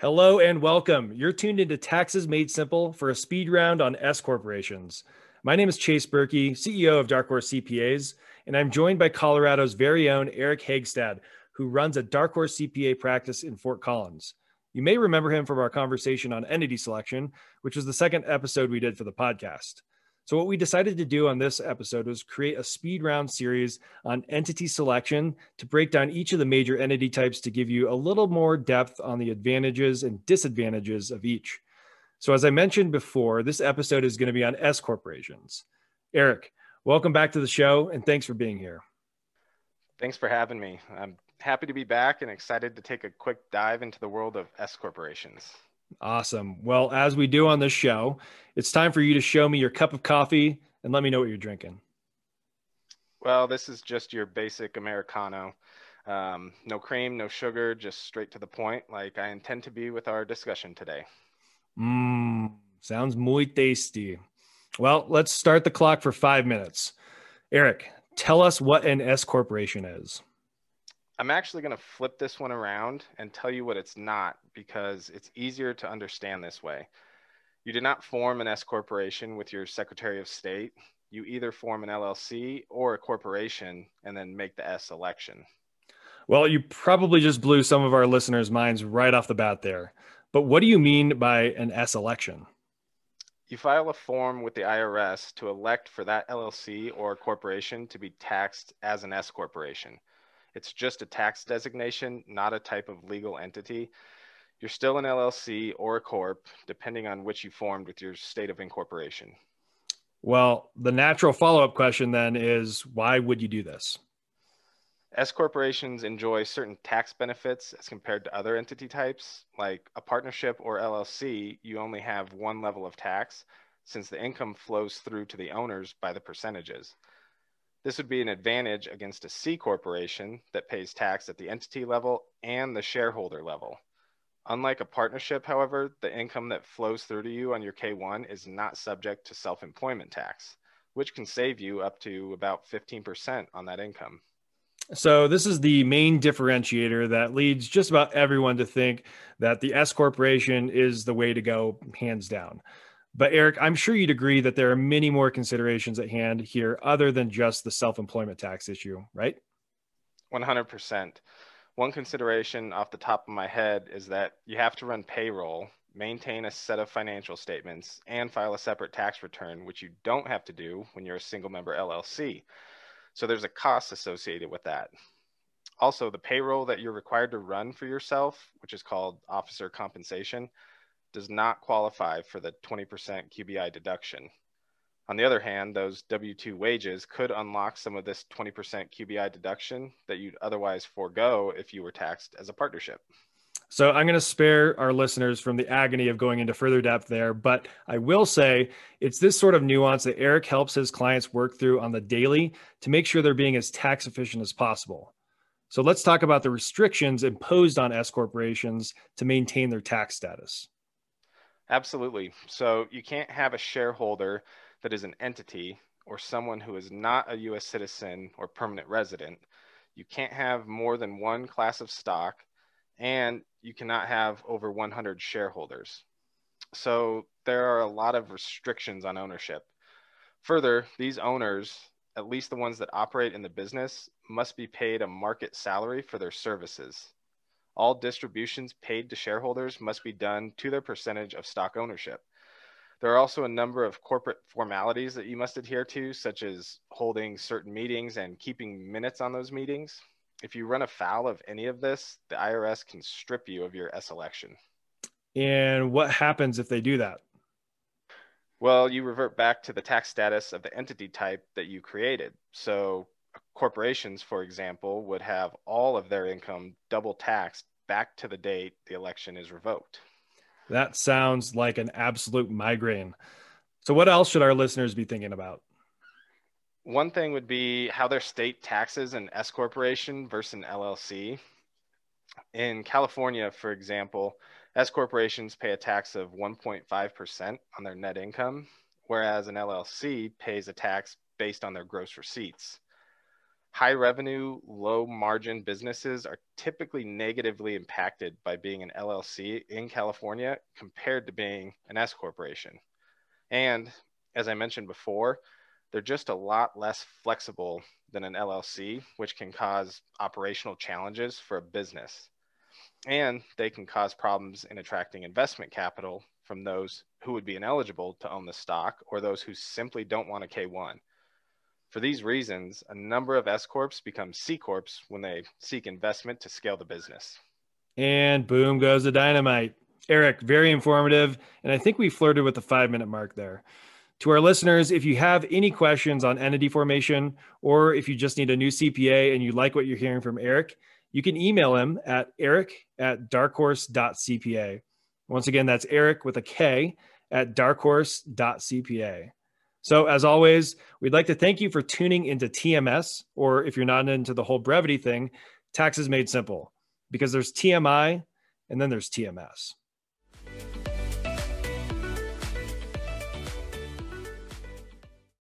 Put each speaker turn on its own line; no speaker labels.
Hello and welcome. You're tuned into Taxes Made Simple for a speed round on S corporations. My name is Chase Birky, CEO of Dark Horse CPAs, and I'm joined by Colorado's very own Erik Hagstad, who runs a Dark Horse CPA practice in Fort Collins. You may remember him from our conversation on entity selection, which was the second episode we did for the podcast. So, what we decided to do on this episode was create a speed round series on entity selection to break down each of the major entity types to give you a little more depth on the advantages and disadvantages of each. So, as I mentioned before, this episode is going to be on S corporations. Erik, welcome back to the show and thanks for being here.
Thanks for having me. I'm happy to be back and excited to take a quick dive into the world of S corporations.
Awesome. Well, as we do on this show, it's time for you to show me your cup of coffee and let me know what you're drinking.
Well, this is just your basic Americano. Um, no cream, no sugar, just straight to the point, like I intend to be with our discussion today.
Mmm, sounds muy tasty. Well, let's start the clock for five minutes. Erik, tell us what an S corporation is.
I'm actually going to flip this one around and tell you what it's not because it's easier to understand this way. You did not form an S corporation with your Secretary of State. You either form an LLC or a corporation and then make the S election.
Well, you probably just blew some of our listeners' minds right off the bat there. But what do you mean by an S election?
You file a form with the IRS to elect for that LLC or corporation to be taxed as an S corporation. It's just a tax designation, not a type of legal entity. You're still an LLC or a corp, depending on which you formed with your state of incorporation.
Well, the natural follow up question then is why would you do this?
S corporations enjoy certain tax benefits as compared to other entity types. Like a partnership or LLC, you only have one level of tax since the income flows through to the owners by the percentages. This would be an advantage against a C corporation that pays tax at the entity level and the shareholder level. Unlike a partnership, however, the income that flows through to you on your K1 is not subject to self employment tax, which can save you up to about 15% on that income.
So, this is the main differentiator that leads just about everyone to think that the S corporation is the way to go, hands down. But Erik, I'm sure you'd agree that there are many more considerations at hand here other than just the self employment tax issue, right?
100%. One consideration off the top of my head is that you have to run payroll, maintain a set of financial statements, and file a separate tax return, which you don't have to do when you're a single member LLC. So there's a cost associated with that. Also, the payroll that you're required to run for yourself, which is called officer compensation, does not qualify for the 20% QBI deduction. On the other hand, those W 2 wages could unlock some of this 20% QBI deduction that you'd otherwise forego if you were taxed as a partnership.
So I'm going to spare our listeners from the agony of going into further depth there, but I will say it's this sort of nuance that Erik helps his clients work through on the daily to make sure they're being as tax efficient as possible. So let's talk about the restrictions imposed on S corporations to maintain their tax status.
Absolutely. So you can't have a shareholder that is an entity or someone who is not a US citizen or permanent resident. You can't have more than one class of stock and you cannot have over 100 shareholders. So there are a lot of restrictions on ownership. Further, these owners, at least the ones that operate in the business, must be paid a market salary for their services all distributions paid to shareholders must be done to their percentage of stock ownership. There are also a number of corporate formalities that you must adhere to, such as holding certain meetings and keeping minutes on those meetings. If you run afoul of any of this, the IRS can strip you of your S election.
And what happens if they do that?
Well, you revert back to the tax status of the entity type that you created. So corporations, for example, would have all of their income double taxed back to the date the election is revoked.
That sounds like an absolute migraine. So, what else should our listeners be thinking about?
One thing would be how their state taxes an S corporation versus an LLC. In California, for example, S corporations pay a tax of 1.5% on their net income, whereas an LLC pays a tax based on their gross receipts. High revenue, low margin businesses are typically negatively impacted by being an LLC in California compared to being an S corporation. And as I mentioned before, they're just a lot less flexible than an LLC, which can cause operational challenges for a business. And they can cause problems in attracting investment capital from those who would be ineligible to own the stock or those who simply don't want a K1. For these reasons, a number of S Corps become C Corps when they seek investment to scale the business.
And boom goes the dynamite. Erik, very informative. And I think we flirted with the five minute mark there. To our listeners, if you have any questions on entity formation, or if you just need a new CPA and you like what you're hearing from Erik, you can email him at erik at darkhorse.cpa. Once again, that's Erik with a K at darkhorse.cpa. So, as always, we'd like to thank you for tuning into TMS, or if you're not into the whole brevity thing, Taxes Made Simple, because there's TMI and then there's TMS.